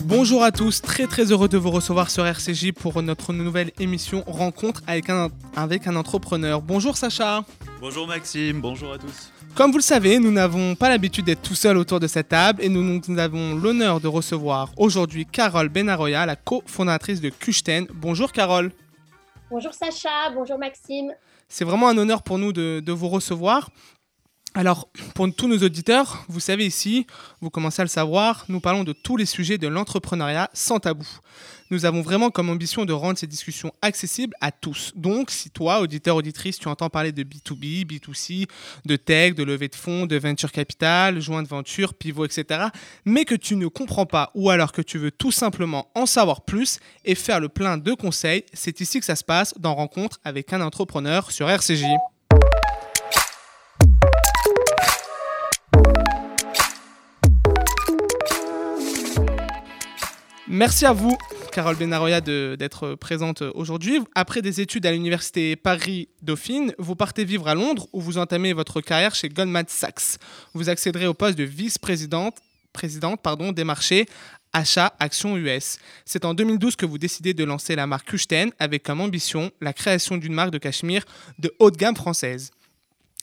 Bonjour à tous, très très heureux de vous recevoir sur RCJ pour notre nouvelle émission Rencontre avec un, avec un entrepreneur. Bonjour Sacha. Bonjour Maxime, bonjour à tous. Comme vous le savez, nous n'avons pas l'habitude d'être tout seuls autour de cette table et nous, nous avons l'honneur de recevoir aujourd'hui Carole Benaroya, la cofondatrice de Kuchten. Bonjour Carole. Bonjour Sacha, bonjour Maxime. C'est vraiment un honneur pour nous de, vous recevoir. Alors, pour tous nos auditeurs, vous savez ici, vous commencez à le savoir, nous parlons de tous les sujets de l'entrepreneuriat sans tabou. Nous avons vraiment comme ambition de rendre ces discussions accessibles à tous. Donc, si toi, auditeur, auditrice, tu entends parler de B2B, B2C, de tech, de levée de fonds, de venture capital, joint venture, pivot, etc., mais que tu ne comprends pas ou alors que tu veux tout simplement en savoir plus et faire le plein de conseils, c'est ici que ça se passe dans Rencontre avec un entrepreneur sur RCJ. Merci à vous, Carole Benaroya, d'être présente aujourd'hui. Après des études à l'université Paris-Dauphine, vous partez vivre à Londres où vous entamez votre carrière chez Goldman Sachs. Vous accéderez au poste de vice-présidente présidente, pardon, des marchés Achat Action US. C'est en 2012 que vous décidez de lancer la marque Kuchten avec comme ambition la création d'une marque de cachemire de haute gamme française.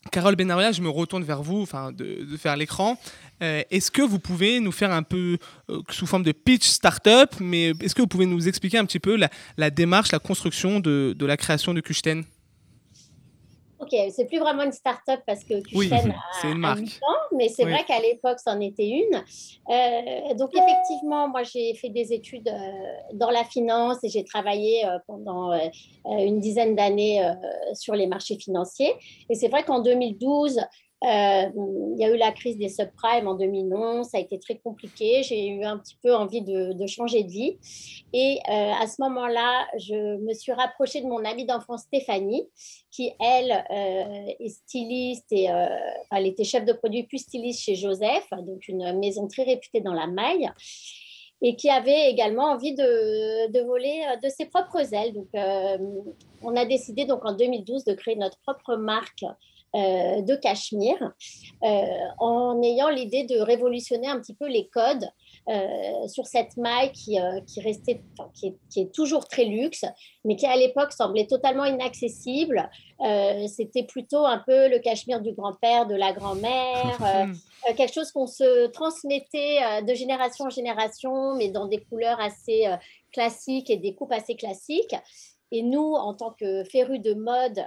Carole Benaroya, je me retourne vers vous, enfin de, faire l'écran. Euh, est-ce que vous pouvez nous faire un peu euh, sous forme de pitch startup, mais est-ce que vous pouvez nous expliquer un petit peu la, la démarche, la construction de, de la création de Kuchten Ok, c'est plus vraiment une start-up parce que Kuchten Oui, a, c'est une marque. 8 ans, mais c'est Oui. vrai qu'à l'époque, c'en était une. Euh, donc, effectivement, moi, j'ai fait des études euh, dans la finance et j'ai travaillé euh, pendant une dizaine d'années sur les marchés financiers. Et c'est vrai qu'en 2012, euh, il y a eu la crise des subprimes en 2011, ça a été très compliqué. J'ai eu un petit peu envie de, changer de vie. Et euh, à ce moment-là, je me suis rapprochée de mon amie d'enfance Stéphanie, qui, elle, euh, est styliste et elle était chef de produit plus styliste chez Joseph, donc une maison très réputée dans la maille, et qui avait également envie de, voler de ses propres ailes. Donc, on a décidé donc en 2012 de créer notre propre marque euh, de cachemire euh, en ayant l'idée de révolutionner un petit peu les codes euh, sur cette maille qui, euh, qui restait, enfin, qui, est, qui est toujours très luxe, mais qui à l'époque semblait totalement inaccessible. Euh, C'était plutôt un peu le cachemire du grand-père, de la grand-mère, quelque chose qu'on se transmettait de génération en génération, mais dans des couleurs assez classiques et des coupes assez classiques. Et nous, en tant que férus de mode,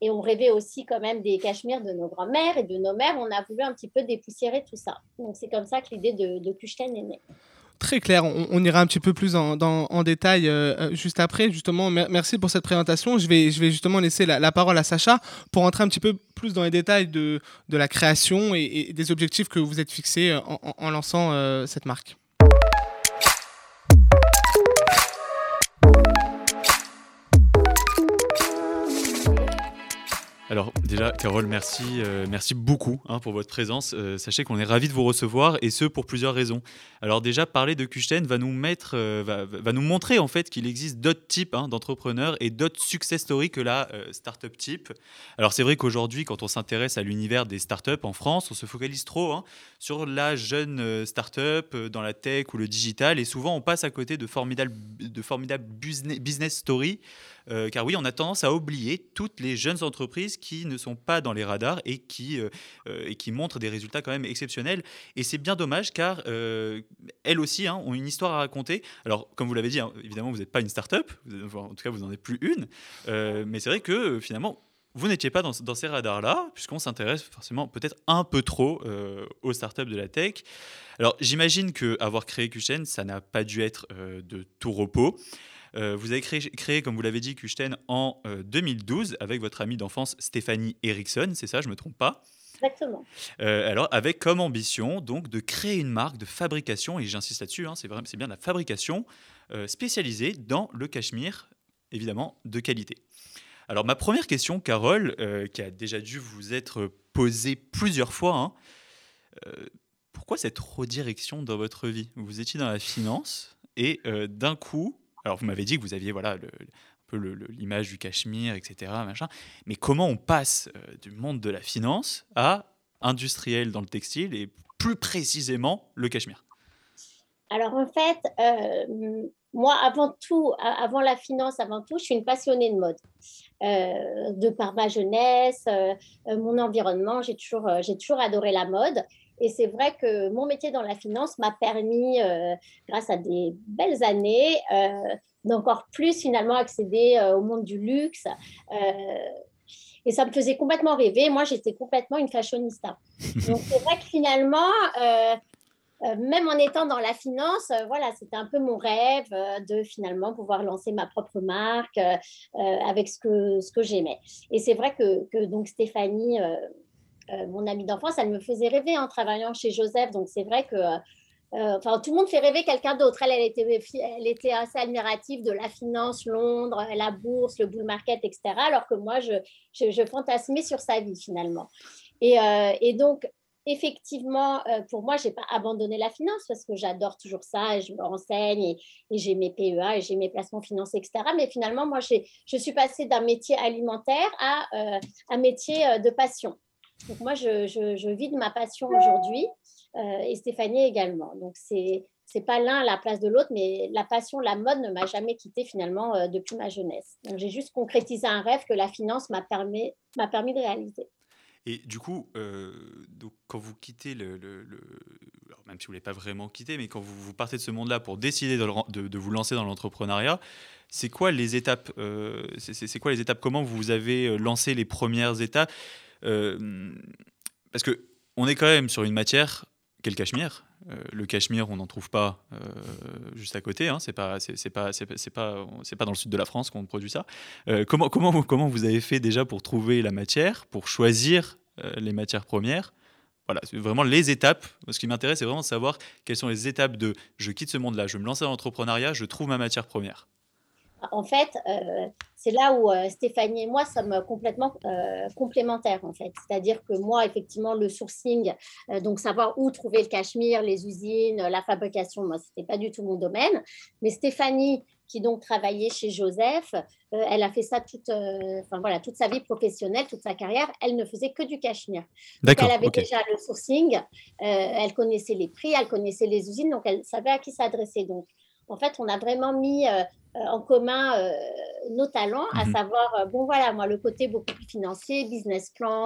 et on rêvait aussi quand même des cachemires de nos grands-mères et de nos mères, on a voulu un petit peu dépoussiérer tout ça. Donc c'est comme ça que l'idée de, de Kuchten est née. Très clair, on, ira un petit peu plus en, détail euh, euh, juste après. Justement, mer- merci pour cette présentation. Je vais, justement laisser la, parole à Sacha pour entrer un petit peu plus dans les détails de, la création et, des objectifs que vous êtes fixés en lançant euh, cette marque. Alors déjà, Carole, merci, euh, merci beaucoup hein, pour votre présence. Euh, sachez qu'on est ravis de vous recevoir et ce pour plusieurs raisons. Alors déjà, parler de Kuchten va nous mettre, euh, va, nous montrer en fait qu'il existe d'autres types hein, d'entrepreneurs et d'autres success stories que la startup type. Alors c'est vrai qu'aujourd'hui, quand on s'intéresse à l'univers des startups en France, on se focalise trop hein, sur la jeune startup dans la tech ou le digital et souvent on passe à côté de formidables, de formidables business stories euh, car oui, on a tendance à oublier toutes les jeunes entreprises qui ne sont pas dans les radars et qui, euh, euh, montrent des résultats quand même exceptionnels. Et c'est bien dommage car elles aussi hein, ont une histoire à raconter. Alors, comme vous l'avez dit, hein, évidemment, vous n'êtes pas une start-up, en tout cas, vous n'en êtes plus une. Mais c'est vrai que finalement, vous n'étiez pas dans, ces radars-là, puisqu'on s'intéresse forcément peut-être un peu trop euh, aux startups de la tech. Alors, j'imagine que avoir créé Kuchen, ça n'a pas dû être de tout repos. Euh, vous avez créé, créé, comme vous l'avez dit, Kuchten en euh, 2012 avec votre amie d'enfance Stéphanie Eriksson, c'est ça, je ne me trompe pas? Exactement. Euh, alors, avec comme ambition donc de créer une marque de fabrication, et j'insiste là-dessus, hein, c'est c'est bien de la fabrication euh, spécialisée dans le cachemire, évidemment de qualité. Alors, ma première question, Carole, euh, qui a déjà dû vous être posée plusieurs fois, hein, euh, pourquoi cette redirection dans votre vie? Vous étiez dans la finance et euh, d'un coup, alors vous m'avez dit que vous aviez voilà, un peu l'image du Cachemire, etc. Machin. Mais comment on passe du monde de la finance à industriel dans le textile et plus précisément le Cachemire? Alors en fait, moi, avant tout, avant la finance, avant tout, je suis une passionnée de mode. Euh, de par ma jeunesse, euh, euh, mon environnement, j'ai toujours, j'ai toujours adoré la mode. Et c'est vrai que mon métier dans la finance m'a permis, grâce à des belles années, d'encore plus finalement accéder au monde du luxe. et ça me faisait complètement rêver. Moi, j'étais complètement une fashionista. Donc, c'est vrai que finalement, euh, même en étant dans la finance, euh, voilà, c'était un peu mon rêve euh, de finalement pouvoir lancer ma propre marque avec ce que, ce que j'aimais. Et c'est vrai que, que, donc Stéphanie, mon amie d'enfance, elle me faisait rêver en travaillant chez Joseph. Donc c'est vrai que enfin, tout le monde fait rêver quelqu'un d'autre. Elle, elle était, assez admirative de la finance, Londres, la bourse, le bull market, etc. Alors que moi, je, je, fantasmais sur sa vie finalement. Et, et donc, effectivement, euh, pour moi, je n'ai pas abandonné la finance parce que j'adore toujours ça et je me renseigne et, j'ai mes PEA et j'ai mes placements financiers, etc. Mais finalement, moi, je suis passée d'un métier alimentaire à euh, un métier euh, de passion. Donc, moi, je, vis de ma passion aujourd'hui et Stéphanie également. Donc, c'est c'est pas l'un à la place de l'autre, mais la passion, la mode ne m'a jamais quittée finalement depuis ma jeunesse. Donc, j'ai juste concrétisé un rêve que la finance m'a permis, permis de réaliser. Et du coup, euh, quand vous quittez le, même si vous l'avez pas vraiment quitté, mais quand vous, vous partez de ce monde-là pour décider de, de, vous lancer dans l'entrepreneuriat, c'est quoi les étapes euh, C'est quoi les étapes? Comment vous avez euh, lancé les premières étapes? Parce que on est quand même sur une matière qu'est le cachemire. le cachemire, on n'en trouve pas juste à côté. Hein, c'est pas, c'est pas, c'est pas, c'est pas dans le sud de la France qu'on produit ça. comment, comment, comment vous avez fait déjà pour trouver la matière, pour choisir les matières premières? Voilà, c'est vraiment les étapes. Ce qui m'intéresse, c'est vraiment de savoir quelles sont les étapes de je quitte ce monde-là, je me lance dans l'entrepreneuriat, je trouve ma matière première. En fait, euh, c'est là où euh, Stéphanie et moi sommes complètement euh, complémentaires. En fait, c'est-à-dire que moi, effectivement, le sourcing, donc savoir où trouver le cachemire, les usines, la fabrication, moi, c'était pas du tout mon domaine. Mais Stéphanie, qui donc travaillait chez Joseph, elle a fait ça toute, enfin voilà, toute sa vie professionnelle, toute sa carrière. Elle ne faisait que du cachemire. Donc, elle avait déjà le sourcing, elle connaissait les prix, elle connaissait les usines, donc elle savait à qui s'adresser. Donc en fait, on a vraiment mis euh, en commun euh, nos talents, à mhm. savoir, euh, bon voilà, moi, le côté beaucoup plus financier, business plan,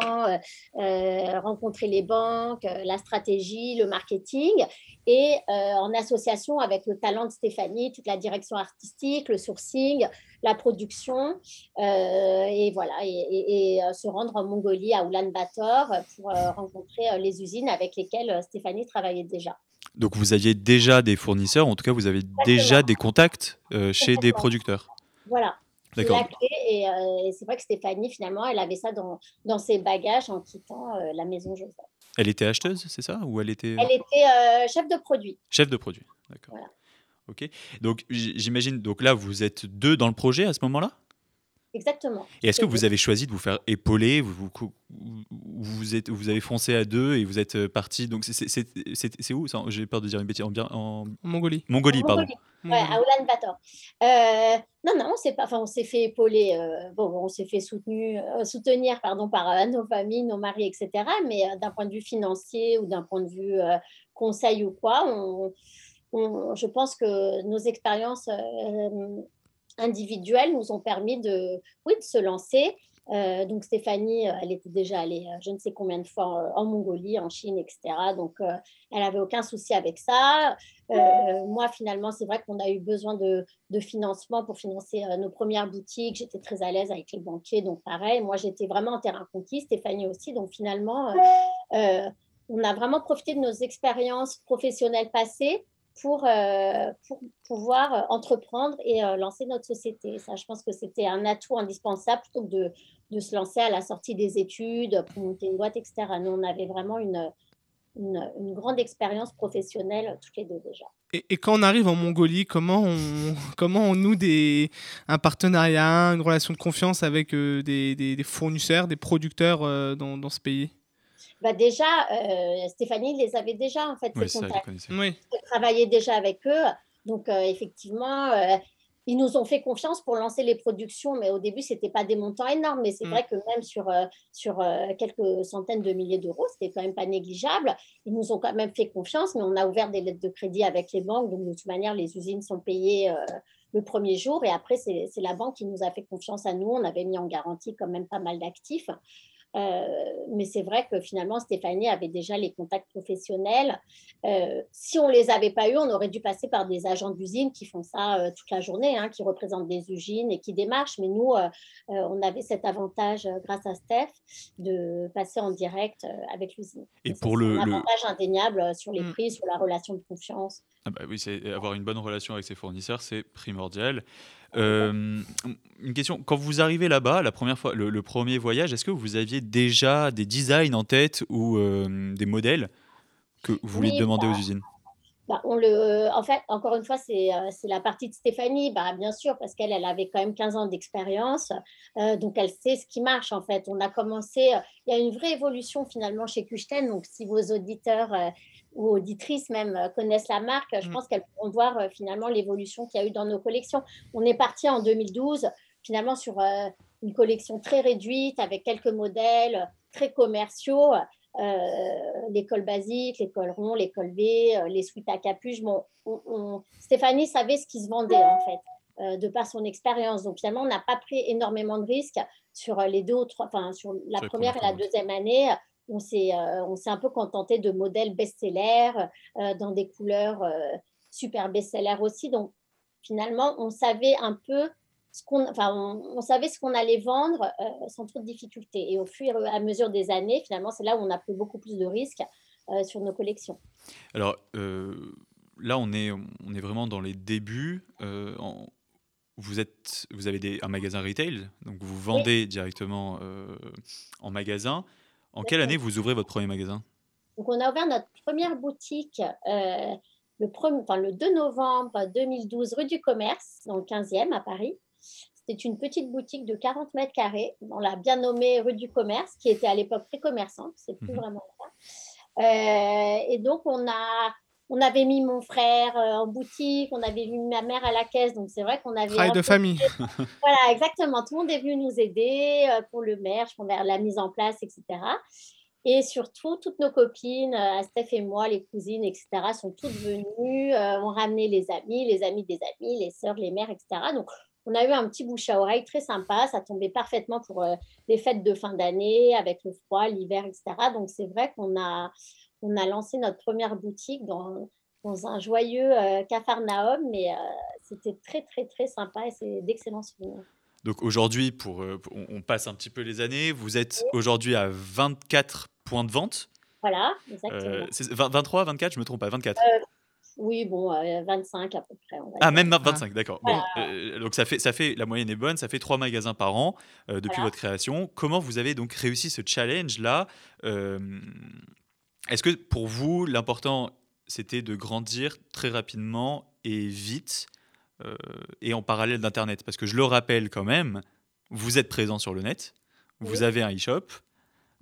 rencontrer les banques, la stratégie, le marketing, et en association avec le talent de Stéphanie, toute la direction artistique, le sourcing, la production, et voilà, et, se rendre en Mongolie, à Ulaanbaatar, pour rencontrer les usines avec lesquelles Stéphanie travaillait déjà. Donc vous aviez déjà des fournisseurs, en tout cas vous avez déjà des contacts euh, chez des producteurs. Voilà. D'accord. Euh, et, c'est vrai que Stéphanie, finalement, elle avait ça dans, dans ses bagages en quittant euh, la maison Joseph. Elle était acheteuse, c'est ça Ou elle était... Elle était chef de produit. Chef de produit, d'accord. Voilà. Ok. Donc j'imagine, donc là, vous êtes deux dans le projet à ce moment-là? Exactement. Et est-ce que vous avez choisi de vous faire épauler vous, vous, êtes, vous avez foncé à deux et vous êtes euh, parti. Donc, c'est où J'ai peur de dire une bêtise. En, en... Mongolie. Mongolie, pardon. Ouais, à Ulaanbaatar. Euh, non, non, on s'est pas. Enfin, on s'est fait épauler. Euh, bon, on s'est fait soutenu, soutenir, pardon, par nos familles, nos maris, etc. Mais d'un point de vue financier ou d'un point de vue conseil ou quoi, on, je pense que nos expériences individuelles nous ont permis de, oui, de se lancer. Euh, donc Stéphanie, euh, elle était déjà allée euh, je ne sais combien de fois en, Mongolie, en Chine, etc. Donc elle n'avait aucun souci avec ça. moi, finalement, c'est vrai qu'on a eu besoin de, de financement pour financer nos premières boutiques. J'étais très à l'aise avec les banquiers, donc pareil. Moi, j'étais vraiment en terrain conquis, Stéphanie aussi. Donc finalement, on a vraiment profité de nos expériences professionnelles passées pour, euh, pour pouvoir euh, entreprendre et euh, lancer notre société. Ça, je pense que c'était un atout indispensable plutôt que de, de, se lancer à la sortie des études, pour monter une boîte, etc. Nous, on avait vraiment une, une, grande expérience professionnelle toutes les deux déjà. Et, quand on arrive en Mongolie, comment on, comment on noue des, un partenariat, une relation de confiance avec des, des, fournisseurs, des producteurs dans, dans ce pays? Bah déjà, euh, Stéphanie les avait déjà, en fait, oui, ces contacts. oui. travaillait déjà avec eux. Donc, euh, effectivement, euh, ils nous ont fait confiance pour lancer les productions, mais au début, ce n'était pas des montants énormes. Mais c'est mm. vrai que même sur, euh, sur euh, quelques centaines de milliers d'euros, ce n'était quand même pas négligeable. Ils nous ont quand même fait confiance, mais on a ouvert des lettres de crédit avec les banques. Donc, de toute manière, les usines sont payées euh, le premier jour. Et après, c'est la banque qui nous a fait confiance à nous. On avait mis en garantie quand même pas mal d'actifs. Euh, mais c'est vrai que finalement, Stéphanie avait déjà les contacts professionnels. Euh, si on ne les avait pas eus, on aurait dû passer par des agents d'usine qui font ça euh, toute la journée, hein, qui représentent des usines et qui démarchent. Mais nous, on avait cet avantage, grâce à Steph, de passer en direct avec l'usine. Et, pour le, un avantage indéniable sur les mm. prix, sur la relation de confiance. Ah bah oui, avoir une bonne relation avec ses fournisseurs, c'est primordial. Euh, une question, quand vous arrivez là-bas, la première fois, le, premier voyage, est-ce que vous aviez déjà des designs en tête ou euh, des modèles que vous vouliez demander aux bah, usines? Bah, on le, en fait, encore une fois, c'est euh, la partie de Stéphanie, bah, bien sûr, parce qu'elle elle avait quand même 15 ans d'expérience, donc elle sait ce qui marche en fait. On a commencé, il y a une vraie évolution finalement chez Kuchten, donc si vos auditeurs ou auditrices même euh, connaissent la marque, je mm. pense qu'elles pourront voir euh, finalement l'évolution qu'il y a eu dans nos collections. On est parti en 2012 finalement sur euh, une collection très réduite avec quelques modèles très commerciaux. L'école basique, l'école rond, l'école V, les suites à capuche. Bon, Stéphanie savait ce qui se vendait en fait, de par son expérience. Donc finalement, on n'a pas pris énormément de risques sur les deux ou trois, enfin sur la première et la deuxième année on s'est euh, on s'est un peu contenté de modèles best-sellers euh, dans des couleurs euh, super best-sellers aussi. Donc finalement, on savait un peu ce qu'on, enfin, on, savait ce qu'on allait vendre sans trop de difficultés. Et au fur et à mesure des années, finalement, c'est là où on a pris beaucoup plus de risques sur nos collections. Alors là, on est, on est vraiment dans les débuts. vous, êtes, vous avez des, un magasin retail, donc vous vendez directement en magasin. En quelle année vous ouvrez votre premier magasin? Donc, on a ouvert notre première boutique euh, le, enfin, le 2 novembre 2012, rue du Commerce, dans le 15e à Paris. C'était une petite boutique de 40 mètres carrés. On l'a bien nommée rue du Commerce, qui était à l'époque très commerçante. C'est plus mhm. vraiment ça. Euh, et donc, on a on avait mis mon frère euh, en boutique, on avait mis ma mère à la caisse, donc c'est vrai qu'on avait. Travail de famille. voilà, exactement. Tout le monde est venu nous aider euh, pour le merch, pour la mise en place, etc. Et surtout, toutes nos copines, Steph et moi, les cousines, etc., sont toutes venues, ont ramené les amis, les amis des amis, les sœurs, les mères, etc. Donc, on a eu un petit bouche à oreille très sympa. Ça tombait parfaitement pour les fêtes de fin d'année, avec le froid, l'hiver, etc. Donc, c'est vrai qu'on a, on a lancé notre première boutique dans, dans un joyeux euh, Capharnaüm, mais euh, c'était très, très, très sympa et c'est d'excellents souvenirs. Donc aujourd'hui, pour, euh, on, passe un petit peu les années, vous êtes aujourd'hui à 24 points de vente. Voilà, exactement. 23, 24, je me trompe pas, 24. Oui, bon, 25 à peu près. ah, même 25, d'accord. donc ça fait, ça fait, la moyenne est bonne, ça fait trois magasins par an depuis votre création. Comment vous avez donc réussi ce challenge-là est-ce que pour vous, l'important, c'était de grandir très rapidement et vite euh, et en parallèle d'Internet? Parce que je le rappelle quand même, vous êtes présent sur le net, vous avez un e-shop,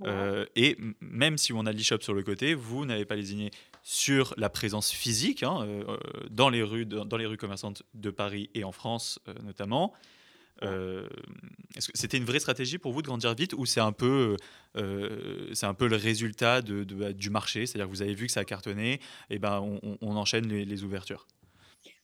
euh, et même si on a l'e-shop sur le côté, vous n'avez pas lésiné sur la présence physique hein, euh, dans, les rues, dans les rues commerçantes de Paris et en France notamment. Euh, que c'était une vraie stratégie pour vous de grandir vite ou c'est un peu, euh, un peu le résultat bah, du marché? C'est-à-dire que vous avez vu que ça a cartonné, et ben on, enchaîne les, ouvertures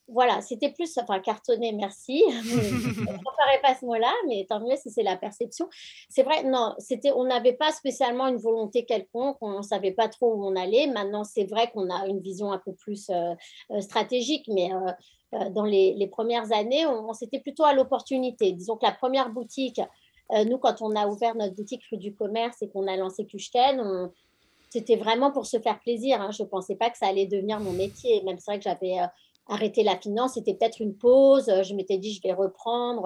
voilà, c'était plus, enfin, cartonné, merci. je ne pas ce mot-là, mais tant mieux si c'est la perception. C'est vrai, non, c'était, on n'avait pas spécialement une volonté quelconque, on ne savait pas trop où on allait. Maintenant, c'est vrai qu'on a une vision un peu plus euh, stratégique, mais euh, dans les, premières années, on, c'était plutôt à l'opportunité. Disons que la première boutique, euh, nous, quand on a ouvert notre boutique rue du commerce et qu'on a lancé Kuchten, c'était vraiment pour se faire plaisir. Hein. Je ne pensais pas que ça allait devenir mon métier. Même c'est vrai que j'avais euh, arrêté la finance, c'était peut-être une pause. Je m'étais dit, je vais reprendre.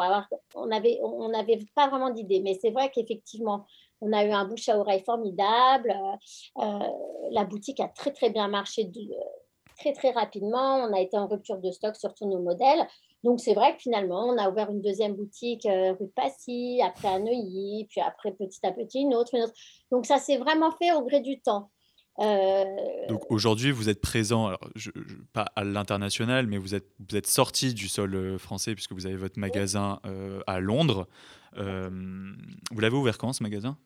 On n'avait on pas vraiment d'idée. Mais c'est vrai qu'effectivement, on a eu un bouche à oreille formidable. la boutique a très, très bien marché très très rapidement. On a été en rupture de stock sur tous nos modèles. Donc c'est vrai que finalement, on a ouvert une deuxième boutique euh, rue de Passy, après à Neuilly, puis après petit à petit une autre, une autre. Donc ça s'est vraiment fait au gré du temps. Donc aujourd'hui, vous êtes présent, alors pas à l'international, mais vous êtes, vous êtes sorti du sol français puisque vous avez votre magasin à Londres. vous l'avez ouvert quand ce magasin?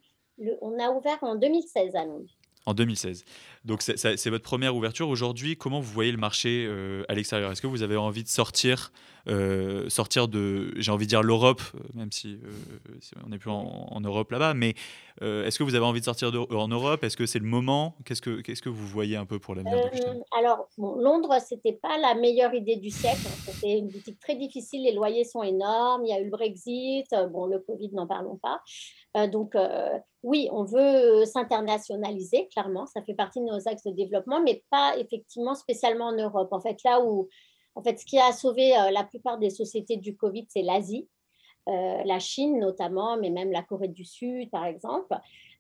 On a ouvert en 2016 à Londres. En 2016. Donc c'est votre première ouverture. Aujourd'hui, comment vous voyez le marché euh, à l'extérieur? Est-ce que vous avez envie de sortir, euh, sortir de, j'ai envie de dire l'Europe, euh, même si on n'est plus en, Europe là-bas, mais est-ce que vous avez envie de sortir en Europe? Est-ce que c'est le moment? Qu'est-ce que vous voyez un peu pour l'avenir Alors bon, Londres, c'était pas la meilleure idée du siècle. C'était une boutique très difficile. Les loyers sont énormes. Il y a eu le Brexit. Bon, le Covid, n'en parlons pas. Euh, donc, euh, oui, on veut s'internationaliser, clairement. Ça fait partie de nos axes de développement, mais pas effectivement spécialement en Europe. En fait, là où, en fait, ce qui a sauvé euh, la plupart des sociétés du Covid, c'est l'Asie. la Chine notamment, mais même la Corée du Sud, par exemple.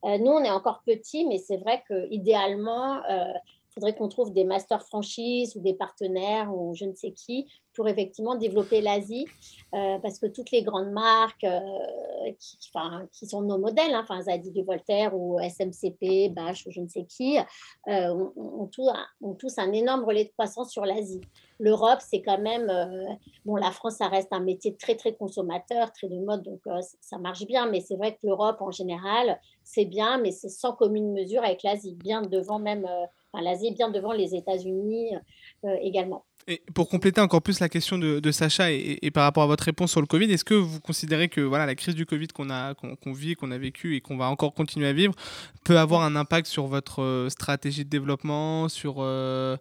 nous, on est encore petits, mais c'est vrai qu'idéalement, faudrait qu'on trouve des master franchises ou des partenaires ou je ne sais qui pour effectivement développer l'Asie euh, parce que toutes les grandes marques euh, qui, sont nos modèles, hein, enfin Zadi de Voltaire ou SMCP, Bache ou je ne sais qui, euh, ont, tous un énorme relais de croissance sur l'Asie. L'Europe, c'est quand même, bon, la France, ça reste un métier très très consommateur, très de mode, donc ça marche bien, mais c'est vrai que l'Europe en général, c'est bien, mais c'est sans commune mesure avec l'Asie, bien devant même l'Asie bien devant les États-Unis euh, également. Et pour compléter encore plus la question de, Sacha et, par rapport à votre réponse sur le Covid, est-ce que vous considérez que voilà, la crise du Covid qu'on a qu'on vit, qu'on a vécu et qu'on va encore continuer à vivre peut avoir un impact sur votre euh, stratégie de développement, sur euh,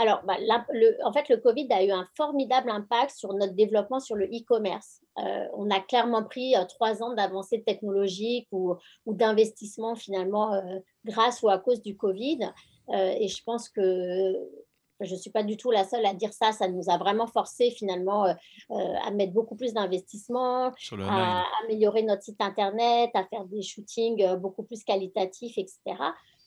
alors, bah, le, en fait, le Covid a eu un formidable impact sur notre développement sur le e-commerce. Euh, on a clairement pris euh, trois ans d'avancée technologique ou, ou d'investissement finalement euh, grâce ou à cause du Covid. et je pense que je ne suis pas du tout la seule à dire ça. Ça nous a vraiment forcé finalement à mettre beaucoup plus d'investissement, à améliorer notre site internet, à faire des shootings beaucoup plus qualitatifs, etc.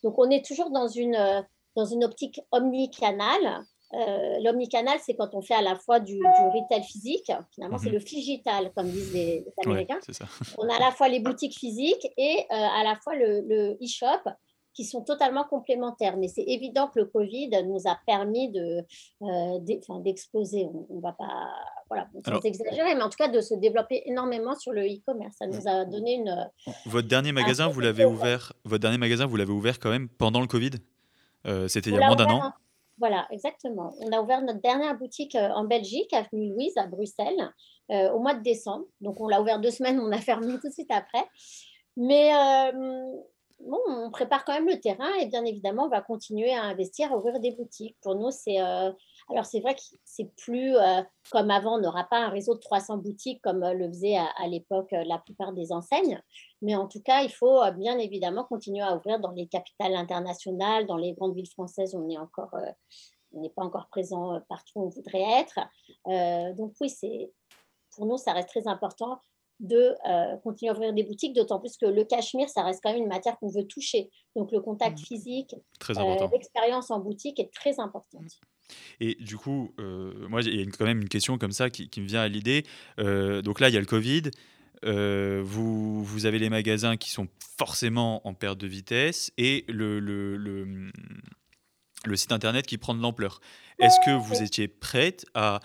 Donc on est toujours dans une dans une optique omnicanal. Euh, L'omnicanal, c'est quand on fait à la fois du, retail physique, finalement c'est mhm. le digital, comme disent les, Américains. on a à la fois les boutiques physiques et euh, à la fois le e-shop qui sont totalement complémentaires. Mais c'est évident que le Covid nous a permis de, euh, d'exploser. on ne va pas voilà, exagérer, mais en tout cas de se développer énormément sur le e-commerce. Ça nous a donné une. Votre dernier magasin, vous l'avez ouvert. Votre dernier magasin, vous l'avez ouvert quand même pendant le Covid? C'était il y a moins d'un an. Voilà, exactement. On a ouvert notre dernière boutique euh, en Belgique, avenue Louise, à Bruxelles, euh, au mois de décembre. Donc, on l'a ouvert deux semaines, on a fermé tout de suite après. Mais bon, on prépare quand même le terrain et bien évidemment, on va continuer à investir, à ouvrir des boutiques. Pour nous, c'est alors, c'est vrai que c'est plus euh, comme avant, on n'aura pas un réseau de 300 boutiques comme euh, le faisait à, l'époque euh, la plupart des enseignes. Mais en tout cas, il faut bien évidemment continuer à ouvrir dans les capitales internationales, dans les grandes villes françaises. On est encore, on n'est pas encore présent partout où on voudrait être. donc oui, c'est pour nous, ça reste très important de continuer à ouvrir des boutiques, d'autant plus que le cachemire, ça reste quand même une matière qu'on veut toucher. Donc le contact mmh. physique, l'expérience en boutique est très importante. Et du coup, euh, moi, il y a quand même une question comme ça qui, me vient à l'idée. Euh, donc là, il y a le Covid. Euh, vous, vous, avez les magasins qui sont forcément en perte de vitesse et le, le, le, site internet qui prend de l'ampleur. Est-ce que vous étiez prête à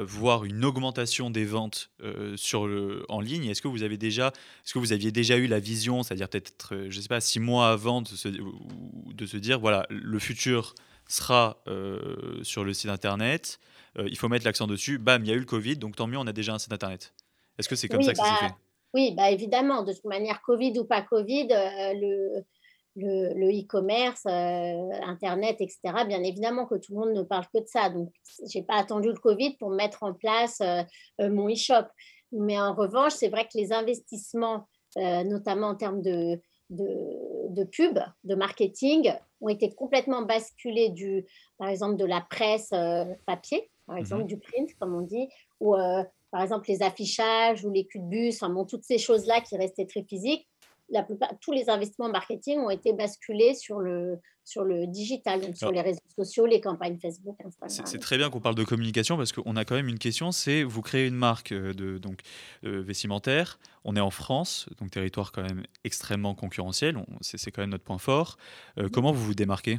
voir une augmentation des ventes sur le, en ligne? Est-ce que vous avez déjà, est-ce que vous aviez déjà eu la vision, c'est-à-dire peut-être, je sais pas, six mois avant de se, de se dire voilà, le futur sera euh, sur le site internet. Euh, il faut mettre l'accent dessus. Bam, il y a eu le Covid, donc tant mieux, on a déjà un site internet. Est-ce que c'est comme ça que ça s'est bah, fait? Oui, bah évidemment. De toute manière, Covid ou pas Covid, euh, le le e-commerce, Internet, etc. Bien évidemment que tout le monde ne parle que de ça. Donc, je n'ai pas attendu le Covid pour mettre en place mon e-shop. Mais en revanche, c'est vrai que les investissements, notamment en termes de, de, pub, de marketing, ont été complètement basculés du, par exemple, de la presse euh, papier, par mhm. exemple, du print, comme on dit, ou euh, par exemple les affichages ou les culs de bus, enfin, toutes ces choses-là qui restaient très physiques, la plupart, tous les investissements marketing ont été basculés sur le, sur le digital, donc sur les réseaux sociaux, les campagnes Facebook, Instagram. C'est très bien qu'on parle de communication parce qu'on a quand même une question, c'est vous créez une marque euh, de donc euh, vestimentaire, on est en France, donc territoire quand même extrêmement concurrentiel, c'est quand même notre point fort. Euh, mm. comment vous vous démarquez?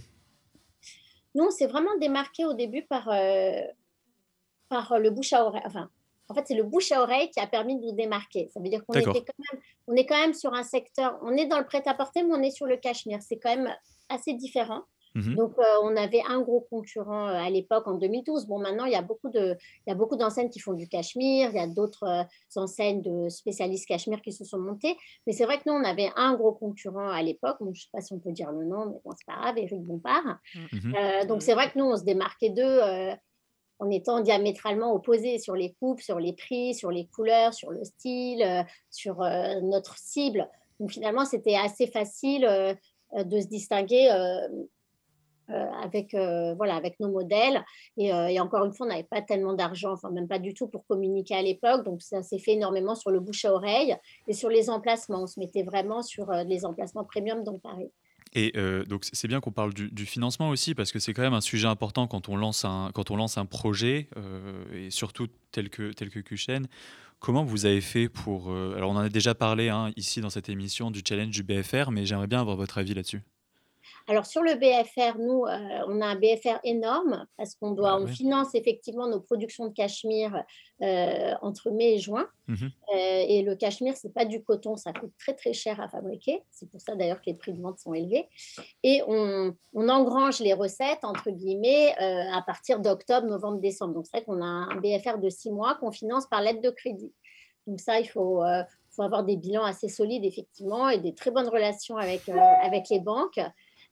Nous, on s'est vraiment démarqué au début par, par le bouche à oreille, enfin en fait, c'est le bouche à oreille qui a permis de nous démarquer. Ça veut dire qu'on on est quand même sur un secteur, on est dans le prêt-à-porter, mais on est sur le cachemire. C'est quand même assez différent. Mhm. Donc, euh, on avait un gros concurrent euh, à l'époque, en 2012. Bon, maintenant, il y a beaucoup, de, il y a beaucoup d'enseignes qui font du cachemire. Il y a d'autres euh, enseignes de spécialistes cachemire qui se sont montées. Mais c'est vrai que nous, on avait un gros concurrent à l'époque. je ne sais pas si on peut dire le nom, mais bon, c'est pas grave, Eric Bompard. Mhm. donc, c'est vrai que nous, on se démarquait d'eux en étant diamétralement opposés sur les coupes, sur les prix, sur les couleurs, sur le style, sur notre cible. Donc, finalement, c'était assez facile euh, de se distinguer euh, euh, avec, voilà, avec nos modèles. Et, encore une fois, on n'avait pas tellement d'argent, enfin même pas du tout pour communiquer à l'époque. Donc ça s'est fait énormément sur le bouche à oreille et sur les emplacements. On se mettait vraiment sur les emplacements premium dans Paris. Et donc c'est bien qu'on parle du, financement aussi parce que c'est quand même un sujet important quand on lance un, quand on lance un projet et surtout tel que, tel que. Comment vous avez fait pour... Euh, alors on en a déjà parlé hein, ici dans cette émission du challenge du BFR, mais j'aimerais bien avoir votre avis là-dessus. Alors sur le BFR, nous, euh, on a un BFR énorme parce qu'on doit, on finance effectivement nos productions de cachemire euh, entre mai et juin. Mmh et le cachemire, c'est pas du coton, ça coûte très très cher à fabriquer. C'est pour ça d'ailleurs que les prix de vente sont élevés. Et on, on engrange les recettes entre guillemets à partir d'octobre, novembre, décembre. Donc c'est vrai qu'on a un BFR de six mois qu'on finance par lettre de crédit. Donc ça, il faut, faut avoir des bilans assez solides effectivement et des très bonnes relations avec, avec les banques.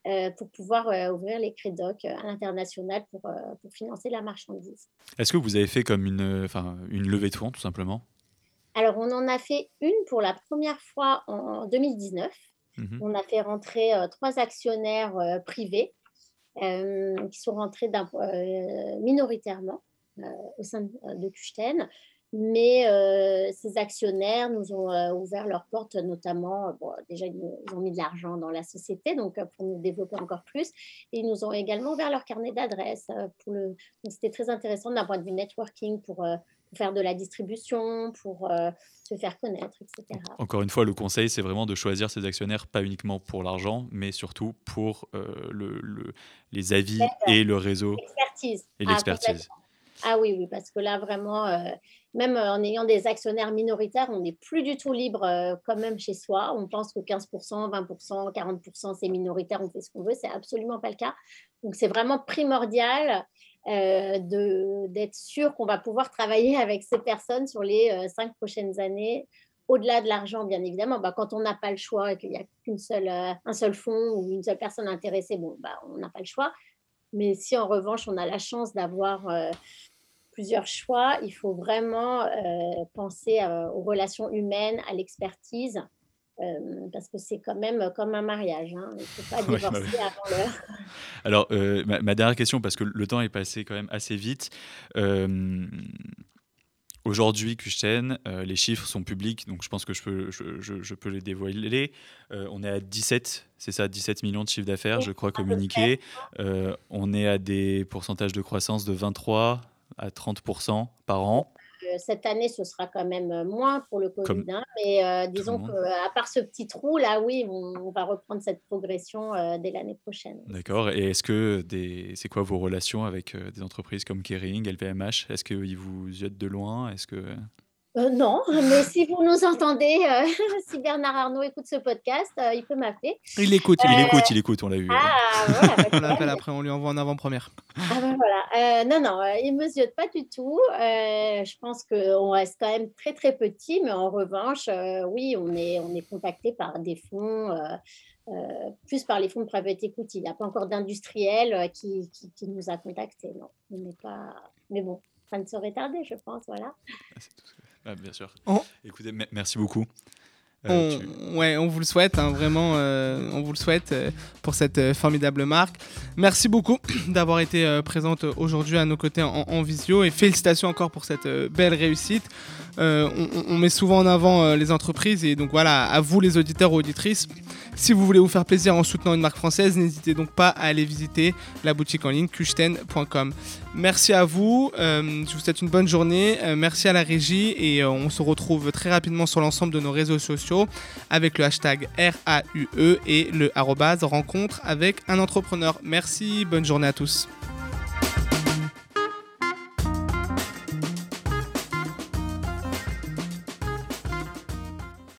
Euh, pour pouvoir euh, ouvrir les crédocs euh, à l'international pour, pour, financer la marchandise. Est-ce que vous avez fait comme une, enfin, une levée de fonds, tout simplement? Alors, on en a fait une pour la première fois en 2019. Mmh on a fait rentrer trois actionnaires privés qui sont rentrés minoritairement au sein de Kuchten. Mais euh, ces actionnaires nous ont euh, ouvert leurs portes, notamment, euh, bon, déjà, ils, ont mis de l'argent dans la société, donc pour nous développer encore plus. Et ils nous ont également ouvert leur carnet d'adresses. pour le... c'était très intéressant d'un point de vue networking pour, faire de la distribution, pour se faire connaître, etc. Encore une fois, le conseil, c'est vraiment de choisir ses actionnaires, pas uniquement pour l'argent, mais surtout pour le, les avis et le réseau. L'expertise. Et l'expertise. Ah, oui, oui, parce que là, vraiment, même euh, en ayant des actionnaires minoritaires, on n'est plus du tout libre euh, quand même chez soi. On pense que 15%, 20%, 40%, c'est minoritaire, on fait ce qu'on veut. C'est absolument pas le cas. Donc, c'est vraiment primordial euh, d'être sûr qu'on va pouvoir travailler avec ces personnes sur les cinq prochaines années. Au-delà de l'argent, bien évidemment, bah, quand on n'a pas le choix et qu'il n'y a qu'un seul, seul fonds ou une seule personne intéressée, bon, bah, on n'a pas le choix. Mais si en revanche, on a la chance d'avoir plusieurs choix. Il faut vraiment euh, penser euh, aux relations humaines, à l'expertise, euh, parce que c'est quand même comme un mariage. Hein. Il ne faut pas divorcer avant l'heure. Alors, ma, dernière question, parce que le temps est passé quand même assez vite. Aujourd'hui, Kuchten, les chiffres sont publics, donc je pense que je peux, les dévoiler. on est à 17, c'est ça, 17 millions de chiffres d'affaires, je crois, communiqués. on est à des pourcentages de croissance de 23, à 30% par an. Euh, cette année, ce sera quand même euh, moins pour le Covid. Hein, mais euh, disons qu'à part ce petit trou, là, oui, on, va reprendre cette progression dès l'année prochaine. D'accord. Et est-ce que des... c'est quoi vos relations avec des entreprises comme Kering, LVMH Est-ce qu'ils vous jettent de loin? Est-ce que euh, non, mais si vous nous entendez, euh, si Bernard Arnault écoute ce podcast, euh, il peut m'appeler. Il écoute, il écoute, il écoute, on l'a vu. Ah, voilà, on l'appelle après, on lui envoie en avant-première. Ah ben voilà. non, non, il ne me ziote pas du tout. je pense qu'on reste quand même très, très petit, mais en revanche, oui, on est, on est contacté par des fonds. plus par les fonds de private equity. Il n'y a pas encore d'industriel qui, qui, qui, nous a contactés. Non, on n'est pas. Mais bon, ça ne saurait tarder, je pense. Voilà. Ah, bien sûr. Écoutez, merci beaucoup. On, ouais, on vous le souhaite, hein, vraiment, on vous le souhaite pour cette formidable marque. Merci beaucoup d'avoir été présente aujourd'hui à nos côtés en, en, visio et félicitations encore pour cette belle réussite. On, on, met souvent en avant les entreprises et donc voilà, à vous les auditeurs ou auditrices, si vous voulez vous faire plaisir en soutenant une marque française, n'hésitez donc pas à aller visiter la boutique en ligne kuchten.com. Merci à vous, euh, je vous souhaite une bonne journée, euh, merci à la régie et euh, on se retrouve très rapidement sur l'ensemble de nos réseaux sociaux avec le hashtag RAUE et le rencontre avec un entrepreneur. Merci, bonne journée à tous.